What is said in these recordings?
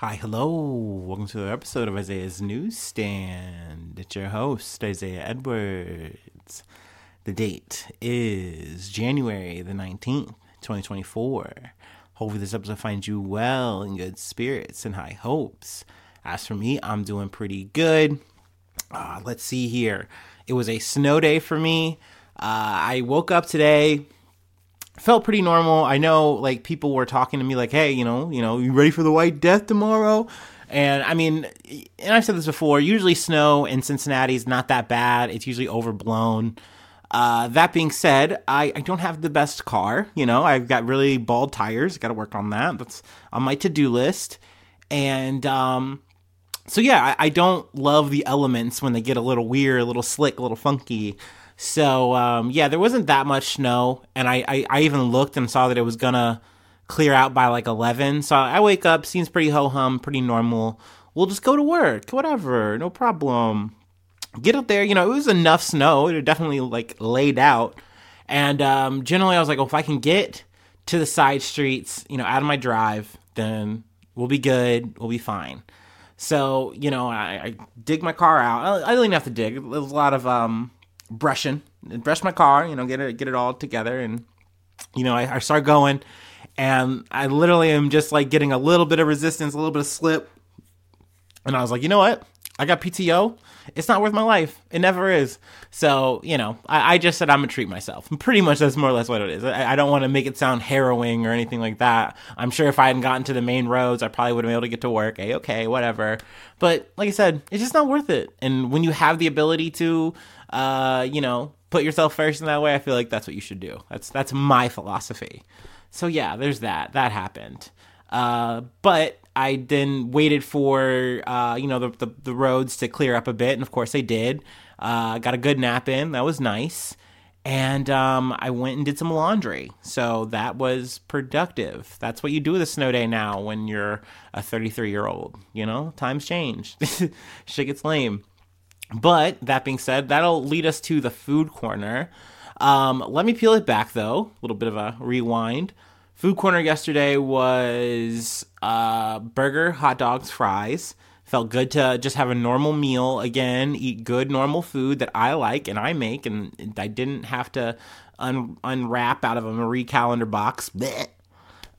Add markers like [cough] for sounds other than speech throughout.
Hi, hello. Welcome to another episode of Isaiah's Newsstand. It's your host, Isaiah Edwards. The date is January the 19th, 2024. Hopefully, this episode finds you well in good spirits and high hopes. As for me, I'm doing pretty good. Uh, let's see here. It was a snow day for me. Uh, I woke up today, felt pretty normal. I know like people were talking to me like, "Hey, you know, you know, you ready for the white death tomorrow?" And I mean, and I've said this before. Usually, snow in Cincinnati is not that bad. It's usually overblown. Uh, that being said, I, I don't have the best car. You know, I've got really bald tires. Got to work on that. That's on my to do list. And um, so yeah, I, I, don't love the elements when they get a little weird, a little slick, a little funky. So um, yeah, there wasn't that much snow, and I, I, I even looked and saw that it was gonna clear out by like eleven. So I wake up, seems pretty ho hum, pretty normal. We'll just go to work, whatever, no problem. Get up there, you know, it was enough snow. It definitely like laid out, and um, generally I was like, well, if I can get to the side streets, you know, out of my drive, then we'll be good. We'll be fine. So you know, I, I dig my car out. I, I, didn't have to dig. There's a lot of um, brushing, brush my car, you know, get it get it all together, and you know, I, I start going, and I literally am just like getting a little bit of resistance, a little bit of slip, and I was like, you know what? I got PTO. It's not worth my life. It never is. So, you know, I, I just said I'm going to treat myself. Pretty much that's more or less what it is. I, I don't want to make it sound harrowing or anything like that. I'm sure if I hadn't gotten to the main roads, I probably would have been able to get to work. Hey, okay, whatever. But like I said, it's just not worth it. And when you have the ability to, uh, you know, put yourself first in that way, I feel like that's what you should do. That's that's my philosophy. So yeah, there's that. That happened. Uh, but I then waited for uh, you know the, the, the roads to clear up a bit, and of course they did. Uh, got a good nap in. That was nice. And um, I went and did some laundry, so that was productive. That's what you do with a snow day now when you're a 33 year old. You know, times change. [laughs] Shit gets lame. But that being said, that'll lead us to the food corner. Um, let me peel it back though. A little bit of a rewind. Food corner yesterday was uh, burger, hot dogs, fries. Felt good to just have a normal meal again, eat good normal food that I like and I make, and I didn't have to un- unwrap out of a Marie Callender box.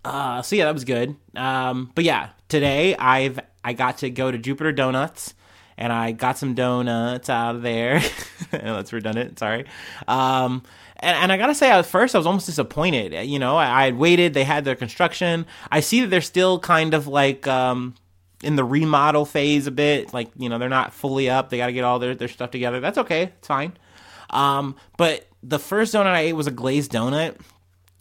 Uh, so yeah, that was good. Um, but yeah, today I've I got to go to Jupiter Donuts and I got some donuts out of there. [laughs] That's redundant. Sorry. Um, and, and I gotta say, at first I was almost disappointed. You know, I, had waited; they had their construction. I see that they're still kind of like um, in the remodel phase a bit. Like you know, they're not fully up. They got to get all their their stuff together. That's okay. It's fine. Um, but the first donut I ate was a glazed donut,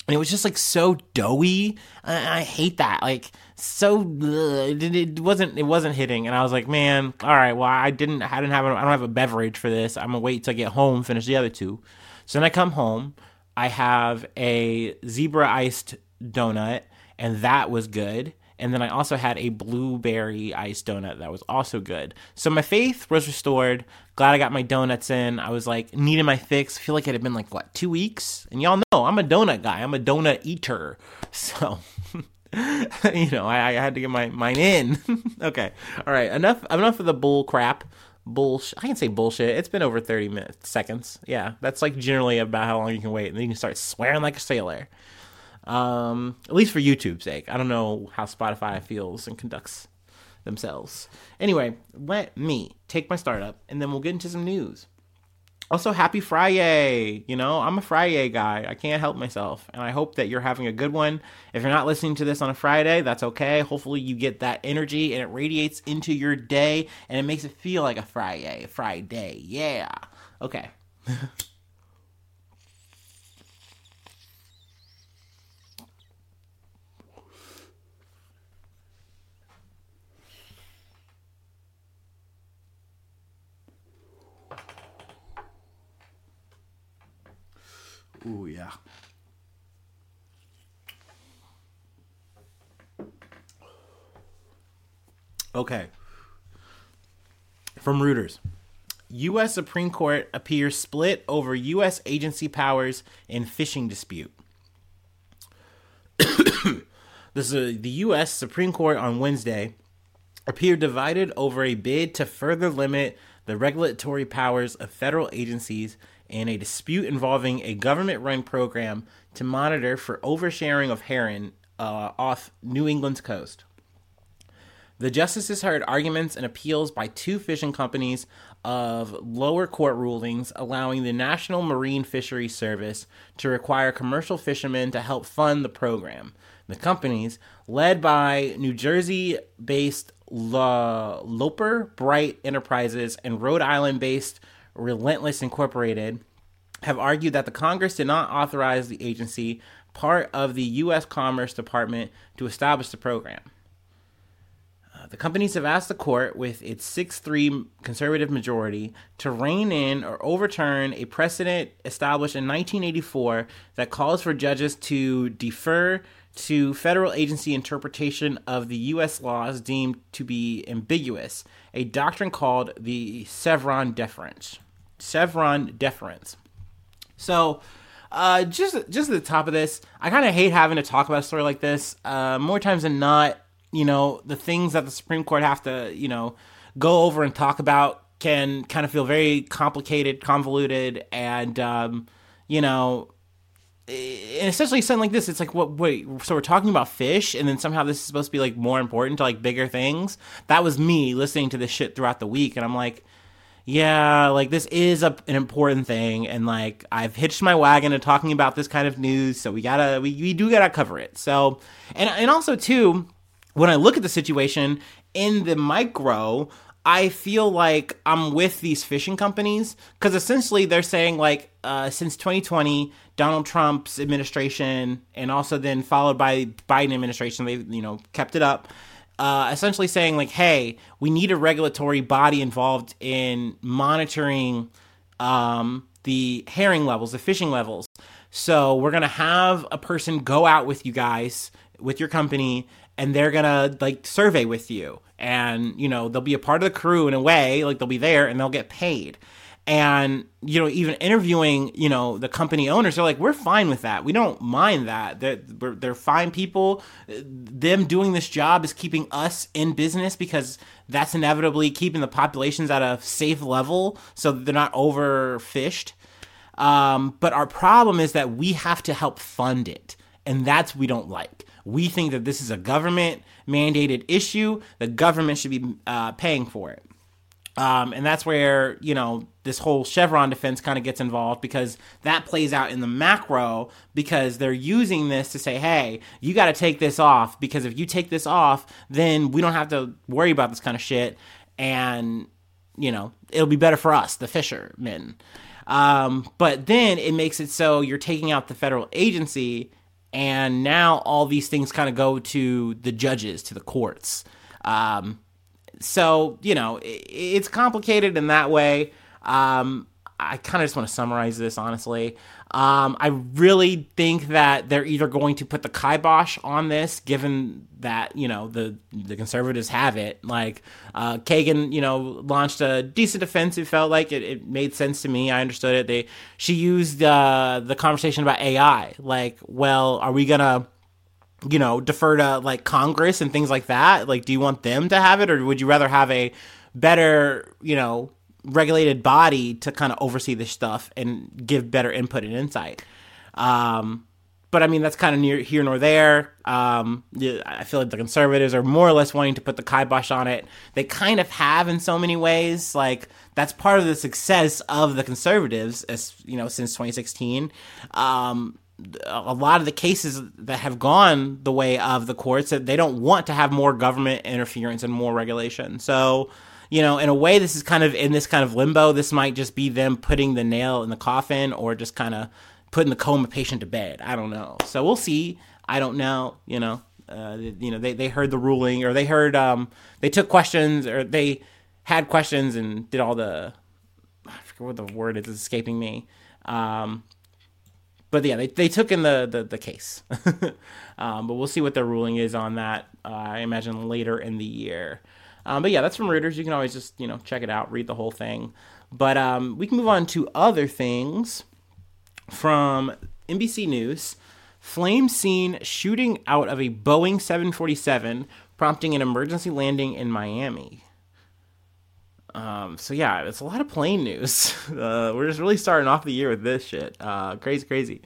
and it was just like so doughy. I hate that. Like so, it, it, wasn't it wasn't hitting, and I was like, man, all right. Well, I didn't I didn't have I don't have a beverage for this. I'm gonna wait till I get home, finish the other two. So then I come home, I have a zebra iced donut, and that was good. And then I also had a blueberry iced donut that was also good. So my faith was restored. Glad I got my donuts in. I was like needing my fix. I feel like it had been like what two weeks. And y'all know I'm a donut guy. I'm a donut eater. [laughs] So [laughs] [laughs] you know I, I, had to get my mine in. [laughs] okay, all right. Enough enough of the bull crap bullshit. I can say bullshit. It's been over 30 minutes, seconds. Yeah, that's like generally about how long you can wait. And then you can start swearing like a sailor. Um, at least for YouTube's sake. I don't know how Spotify feels and conducts themselves. Anyway, let me take my startup and then we'll get into some news. Also, happy Friday! You know, I'm a Friday guy. I can't help myself. And I hope that you're having a good one. If you're not listening to this on a Friday, that's okay. Hopefully, you get that energy and it radiates into your day and it makes it feel like a Friday. Friday. Yeah. Okay. [laughs] Ooh, yeah. Okay. From Reuters. U.S. Supreme Court appears split over U.S. agency powers in fishing dispute. [coughs] this is a, the U.S. Supreme Court on Wednesday appear divided over a bid to further limit the regulatory powers of federal agencies in a dispute involving a government run program to monitor for overfishing of herring uh, off New England's coast. The justices heard arguments and appeals by two fishing companies of lower court rulings allowing the National Marine Fisheries Service to require commercial fishermen to help fund the program. The companies, led by New Jersey based Loper Bright Enterprises and Rhode Island based Relentless Incorporated, have argued that the Congress did not authorize the agency, part of the U.S. Commerce Department, to establish the program. Uh, the companies have asked the court, with its 6 3 conservative majority, to rein in or overturn a precedent established in 1984 that calls for judges to defer to federal agency interpretation of the U.S. laws deemed to be ambiguous, a doctrine called the Chevron deference. Chevron deference. So, uh, just just at the top of this, I kind of hate having to talk about a story like this. Uh, more times than not, you know, the things that the Supreme Court have to, you know, go over and talk about can kind of feel very complicated, convoluted, and, um, you know, and especially something like this, it's like, what, wait, so we're talking about fish, and then somehow this is supposed to be like more important to like bigger things. That was me listening to this shit throughout the week, and I'm like, yeah, like this is a, an important thing, and like I've hitched my wagon to talking about this kind of news, so we gotta, we, we do gotta cover it. So, and and also too, when I look at the situation in the micro, I feel like I'm with these fishing companies because essentially they're saying like uh, since 2020, Donald Trump's administration and also then followed by Biden administration, they you know kept it up. Uh, essentially saying like, hey, we need a regulatory body involved in monitoring um, the herring levels, the fishing levels. So we're gonna have a person go out with you guys, with your company, and they're gonna like survey with you. And you know they'll be a part of the crew in a way like they'll be there and they'll get paid. And you know even interviewing you know the company owners they're like we're fine with that. We don't mind that. They're, they're fine people. Them doing this job is keeping us in business because that's inevitably keeping the populations at a safe level so they're not overfished um, but our problem is that we have to help fund it and that's we don't like we think that this is a government mandated issue. The government should be uh, paying for it. Um, and that's where, you know, this whole Chevron defense kind of gets involved because that plays out in the macro because they're using this to say, hey, you got to take this off because if you take this off, then we don't have to worry about this kind of shit. And, you know, it'll be better for us, the fishermen. Um, but then it makes it so you're taking out the federal agency and now all these things kind of go to the judges, to the courts. Um, so you know it, it's complicated in that way. Um, I kind of just want to summarize this honestly. Um, I really think that they're either going to put the kibosh on this, given that you know the the conservatives have it. Like uh, Kagan, you know, launched a decent defense. It felt like it, it made sense to me. I understood it. They she used uh, the conversation about AI. Like, well, are we gonna you know defer to like Congress and things like that? Like, do you want them to have it, or would you rather have a better you know regulated body to kind of oversee this stuff and give better input and insight. Um, but I mean, that's kind of near here nor there. Um, I feel like the conservatives are more or less wanting to put the kibosh on it. They kind of have in so many ways. Like that's part of the success of the conservatives, as you know, since 2016. Um, a lot of the cases that have gone the way of the courts that they don't want to have more government interference and more regulation. So you know, in a way, this is kind of in this kind of limbo. This might just be them putting the nail in the coffin or just kind of putting the coma patient to bed. I don't know. So we'll see. I don't know. You know, uh, you know, they, they heard the ruling or they heard, um, they took questions or they had questions and did all the, I forget what the word is, escaping me. Um, but yeah, they, they took in the, the, the case. [laughs] um, but we'll see what their ruling is on that. Uh, I imagine later in the year. Um, but yeah, that's from Reuters. You can always just you know check it out, read the whole thing. But um, we can move on to other things from NBC News. Flame seen shooting out of a Boeing 747 prompting an emergency landing in Miami. Um, so yeah, it's a lot of plane news. [laughs] Uh, we're just really starting off the year with this shit. Uh, crazy, crazy.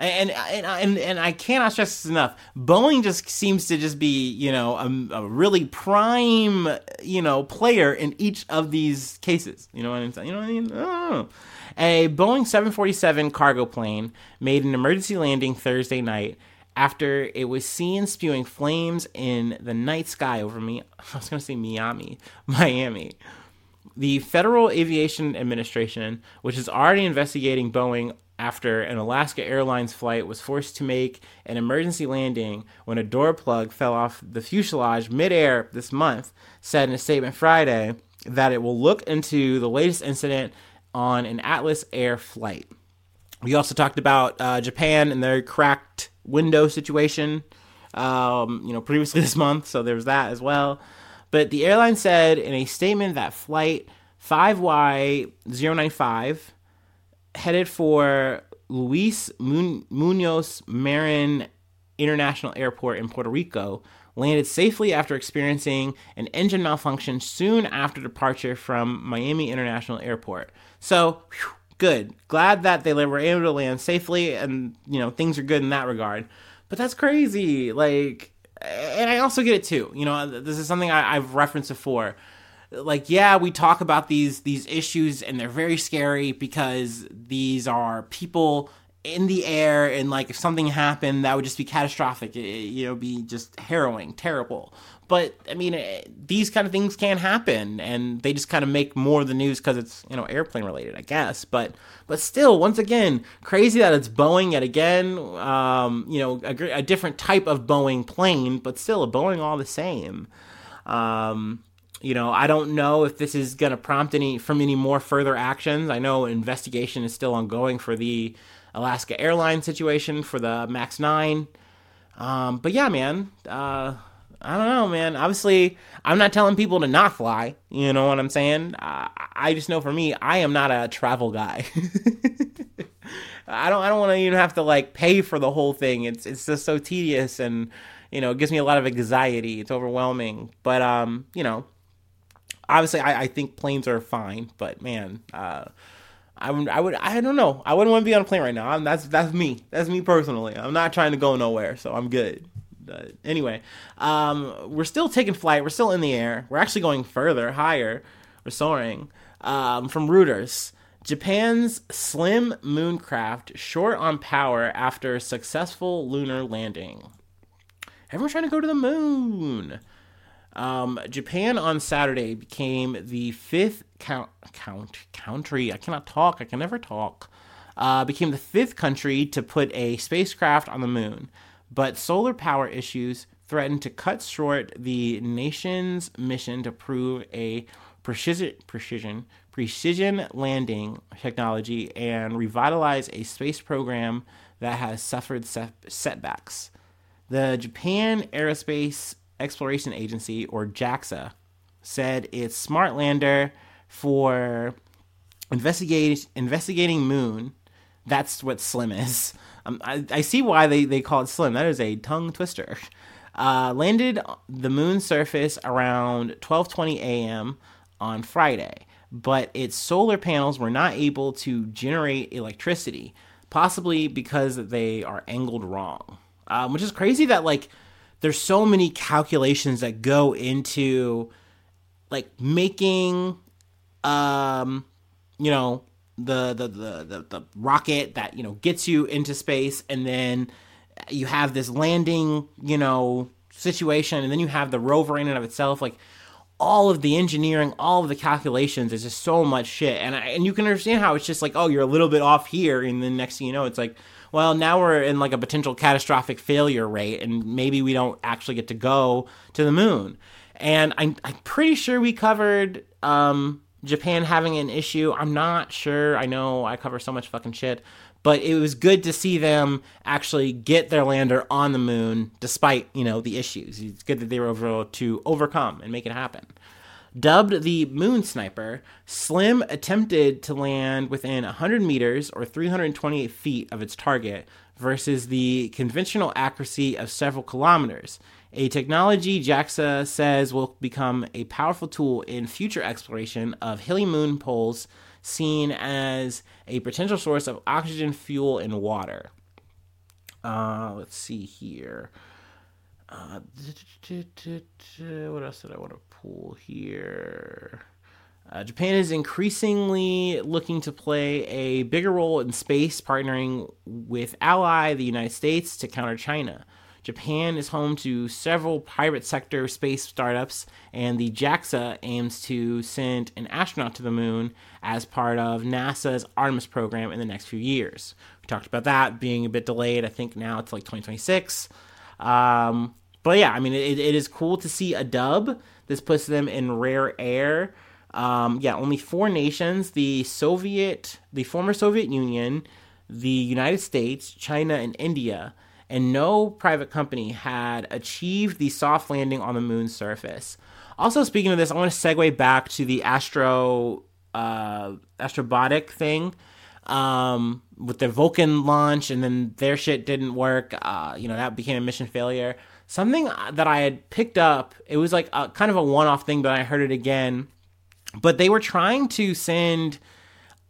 And, and and and I cannot stress this enough. Boeing just seems to just be you know a, a, really prime you know player in each of these cases. You know what I'm saying? You know what I mean? A Boeing 747 cargo plane made an emergency landing Thursday night after it was seen spewing flames in the night sky over me. [laughs] I was going to say Miami, [laughs] Miami. The Federal Aviation Administration, which is already investigating Boeing after an Alaska Airlines flight was forced to make an emergency landing when a door plug fell off the fuselage midair this month, said in a statement Friday that it will look into the latest incident on an Atlas Air flight. We also talked about uh, Japan and their cracked window situation, um, you know, previously [laughs] this month, so there's that as well. But the airline said in a statement that flight 5Y095 headed for Luis Munoz Marin International Airport in Puerto Rico landed safely after experiencing an engine malfunction soon after departure from Miami International Airport. So, whew, good. Glad that they were able to land safely and, you know, things are good in that regard. But that's crazy. Like, and I also get it too. You know, this is something I, I've referenced before like yeah we talk about these these issues and they're very scary because these are people in the air and like if something happened that would just be catastrophic. It, you know be just harrowing terrible. But i mean it, eh, these kind of things can happen and they just kind of make more of the news because it's you know airplane related i guess. But but still once again crazy that it's boeing yet again um, you know a, a, different type of boeing plane but still a boeing all the same. Um, you know, I don't know if this is going to prompt any from any more further actions. I know investigation is still ongoing for the Alaska Airlines situation for the Max 9. Um, but yeah, man, uh, I don't know, man. Obviously, I'm not telling people to not fly. You know what I'm saying? Uh, I just know for me, I am not a travel guy. [laughs] I don't. I don't want to even have to like pay for the whole thing. It's it's just so tedious and you know it gives me a lot of anxiety. It's overwhelming. But um, you know, obviously, I, I think planes are fine, but man, uh, I would, I would, I don't know. I wouldn't want to be on a plane right now. I'm, that's that's me. That's me personally. I'm not trying to go nowhere, so I'm good. But anyway, um, we're still taking flight. We're still in the air. We're actually going further, higher. We're soaring. Um, from Reuters, Japan's slim mooncraft short on power after successful lunar landing. Everyone's trying to go to the moon. Um, Japan on Saturday became the fifth count, count country. I cannot talk. I can never talk. Uh, became the fifth country to put a spacecraft on the moon, but solar power issues threatened to cut short the nation's mission to prove a precision precision precision landing technology and revitalize a space program that has suffered setbacks. The Japan Aerospace Exploration Agency, or JAXA, said its smart lander for investigating moon, that's what SLIM is. Um, I, I, see why they, they call it SLIM. That is a tongue twister. Uh, landed the moon's surface around 12:20 a.m. on Friday, but its solar panels were not able to generate electricity, possibly because they are angled wrong. Um, which is crazy that like there's so many calculations that go into like making um you know the the the the, the rocket that you know gets you into space and then you have this landing you know situation and then you have the rover in and of itself like all of the engineering, all of the calculations is just so much shit. And I, and you can understand how it's just like, oh, you're a little bit off here, and then next thing you know, it's like, well, now we're in like a potential catastrophic failure rate, and maybe we don't actually get to go to the moon. And I'm, I'm pretty sure we covered um, Japan having an issue. I'm not sure. I know I cover so much fucking shit, but it was good to see them actually get their lander on the moon despite you know the issues. It's good that they were able to overcome and make it happen. Dubbed the Moon Sniper, Slim attempted to land within 100 meters or 328 feet of its target versus the conventional accuracy of several kilometers, a technology JAXA says will become a powerful tool in future exploration of hilly moon poles seen as a potential source of oxygen, fuel, and water. Uh, let's see here. Uh, what else did I want to pull here? Uh, Japan is increasingly looking to play a bigger role in space, partnering with ally the United States to counter China. Japan is home to several private sector space startups, and the JAXA aims to send an astronaut to the moon as part of NASA's Artemis program in the next few years. We talked about that being a bit delayed. I think now it's like 2026. Um, but yeah, I mean, it, it is cool to see a dub. This puts them in rare air. Um, yeah, only four nations the Soviet, the former Soviet Union, the United States, China, and India and no private company had achieved the soft landing on the moon's surface. Also, speaking of this, I want to segue back to the Astro uh, Astrobotic thing um, with the Vulcan launch, and then their shit didn't work. Uh, you know, that became a mission failure. Something that I had picked up, it was like a, kind of a one off thing, but I heard it again. But they were trying to send,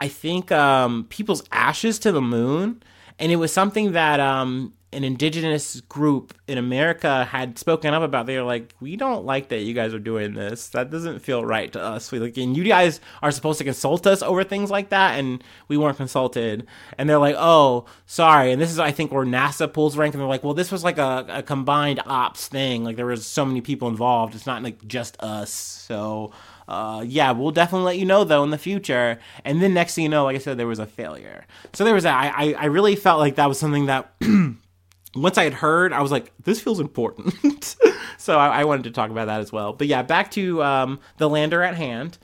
I think, um, people's ashes to the moon. And it was something that um, an indigenous group in America had spoken up about. They were like, "We don't like that you guys are doing this. That doesn't feel right to us. We like, and you guys are supposed to consult us over things like that, and we weren't consulted." And they're like, "Oh, sorry." And this is, I think, where NASA pulls rank, and they're like, "Well, this was like a, a combined ops thing. Like there was so many people involved. It's not like just us." So. Uh, yeah, we'll definitely let you know though in the future. And then next thing you know, like I said, there was a failure. So there was. I, I, I really felt like that was something that [clears throat] once I had heard, I was like, this feels important. [laughs] so I, I, wanted to talk about that as well. But yeah, back to um, the lander at hand.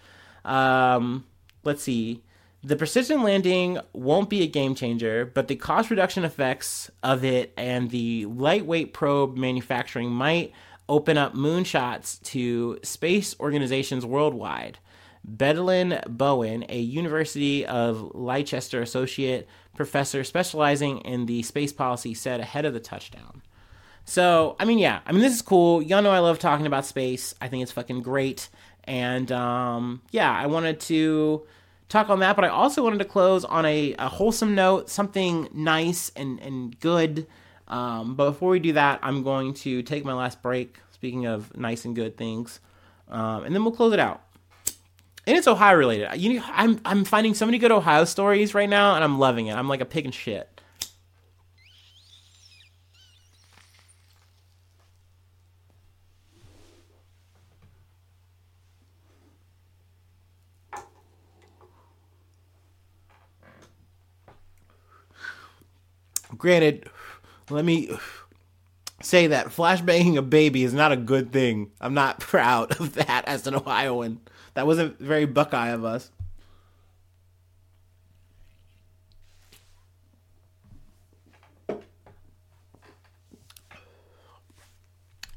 Um, let's see. The precision landing won't be a game changer, but the cost reduction effects of it and the lightweight probe manufacturing might open up moonshots to space organizations worldwide. Bleddyn Bowen, a University of Leicester associate professor specializing in the space policy, said ahead of the touchdown. So, I mean, yeah, I mean, this is cool. Y'all know I love talking about space. I think it's fucking great. And um, yeah, I wanted to talk on that, but I also wanted to close on a, a wholesome note, something nice and, and good. Um, but before we do that, I'm going to take my last break, speaking of nice and good things, um, and then we'll close it out and it's Ohio related. You I'm I'm finding so many good Ohio stories right now, and I'm loving it. I'm like a pig in shit. Granted, let me say that flashbanging a baby is not a good thing. I'm not [laughs] proud of that as an Ohioan. That wasn't very Buckeye of us.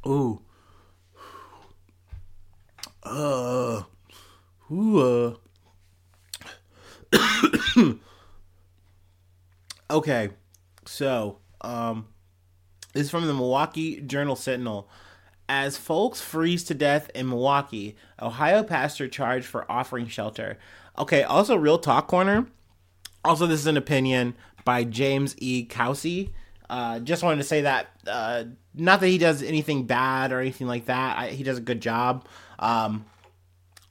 Ooh. Uh. Ooh. Uh. [coughs] okay. So, um this is from the Milwaukee Journal Sentinel. As folks freeze to death in Milwaukee, Ohio pastor charged for offering shelter. Okay, also Real Talk Corner. Also, this is an opinion by James E. Causey. Uh, just wanted to say that, uh, not that he does anything bad or anything like that. I, he does a good job. Um,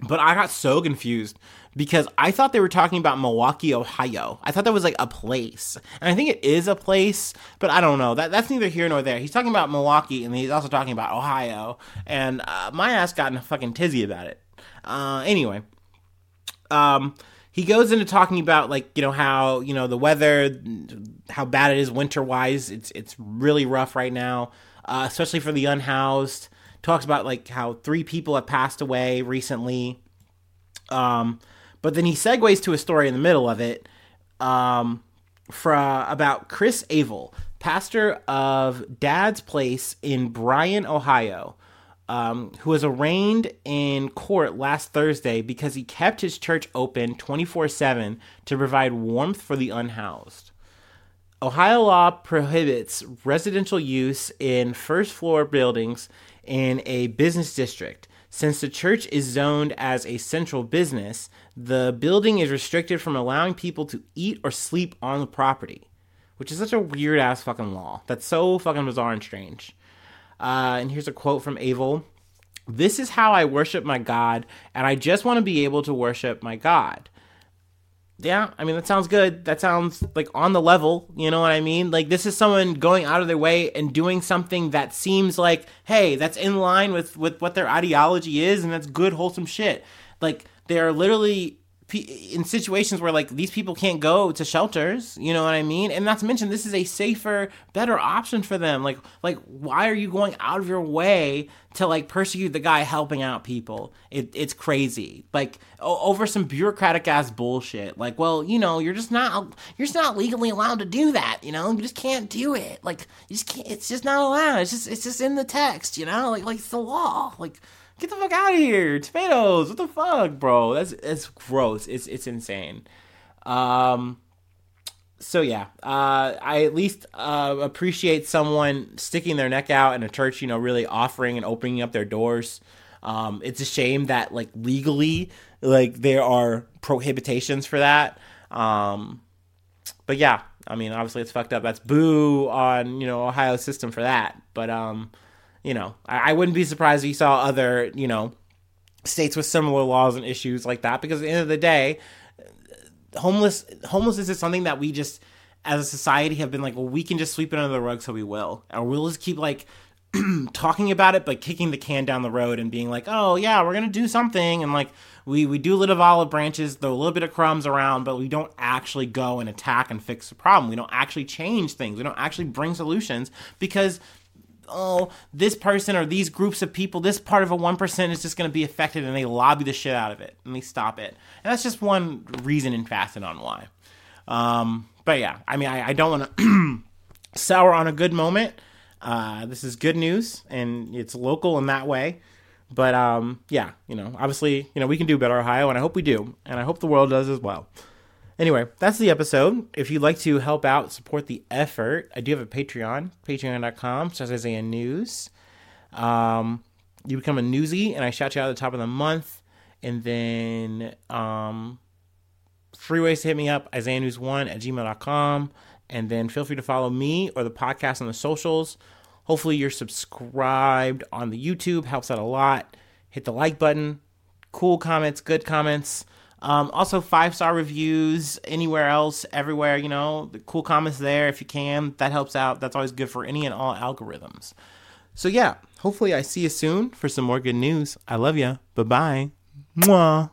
but I got so confused because I thought they were talking about Milwaukee, Ohio. I thought that was like a place. And I think it is a place, but I don't know. That that's neither here nor there. He's talking about Milwaukee and he's also talking about Ohio. And uh, my ass got in a fucking tizzy about it. Uh, anyway, um, he goes into talking about like you know how you know the weather, how bad it is winter wise. It's it's really rough right now, uh, especially for the unhoused. Talks about like how three people have passed away recently. Um, but then he segues to a story in the middle of it um, about Chris Avell, pastor of Dad's Place in Bryan, Ohio, um, who was arraigned in court last Thursday because he kept his church open 24 7 to provide warmth for the unhoused. Ohio law prohibits residential use in first floor buildings in a business district. Since the church is zoned as a central business, the building is restricted from allowing people to eat or sleep on the property, which is such a weird ass fucking law. That's so fucking bizarre and strange. Uh, and here's a quote from Avell This is how I worship my God, and I just want to be able to worship my God yeah, I mean that sounds good. That sounds like on the level, you know what I mean? Like this is someone going out of their way and doing something that seems like, hey, that's in line with with what their ideology is and that's good wholesome shit. Like they're literally in situations where like these people can't go to shelters you know what i mean? And not to mention this is a safer better option for them. Like like why are you going out of your way to like persecute the guy helping out people? It, it's crazy. Like over some bureaucratic ass bullshit. Like well you know you're just not you're just not legally allowed to do that you know? You just can't do it. Like you just can't it's just not allowed. It's just it's just in the text you know? Like like it's the law. Like Get the fuck out of here. Tomatoes. What the fuck, bro? That's it's gross. It's it's insane. Um so yeah, uh, I at least uh, appreciate someone sticking their neck out in a church, you know, really offering and opening up their doors. Um, it's a shame that like legally, like there are prohibitions for that. Um, but yeah, I mean, obviously it's fucked up. That's boo on you know Ohio's system for that. But um, you know, I, I wouldn't be surprised if you saw other, you know, states with similar laws and issues like that because at the end of the day, homeless homelessness is something that we just as a society have been like, well, we can just sweep it under the rug, so we will, or we'll just keep like [clears throat] talking about it, but kicking the can down the road and being like, oh yeah, we're gonna do something, and like we we do little olive branches, throw a little bit of crumbs around, but we don't actually go and attack and fix the problem. We don't actually change things. We don't actually bring solutions because oh, this person or these groups of people, this part of a 1% is just going to be affected and they lobby the shit out of it and they stop it. And that's just one reason and facet on why. Um, but yeah, I mean, I, I don't want [clears throat] to sour on a good moment. Uh, this is good news and it's local in that way. But um, yeah, you know, obviously, you know, we can do better, Ohio, and I hope we do. And I hope the world does as well. Anyway, that's the episode. If you'd like to help out, support the effort, I do have a Patreon, patreon.com slash Isaiah News. Um, you become a newsie, and I shout you out at the top of the month. And then um, free ways to hit me up, Isaiah News one at gmail.com. And then feel free to follow me or the podcast on the socials. Hopefully, you're subscribed on the YouTube, helps out a lot. Hit the like button. Cool comments, good comments. Um, also, five star reviews anywhere else, everywhere, you know, the cool comments there if you can. That helps out. That's always good for any and all algorithms. So, yeah, hopefully, I see you soon for some more good news. I love you. Bye bye. Mwah.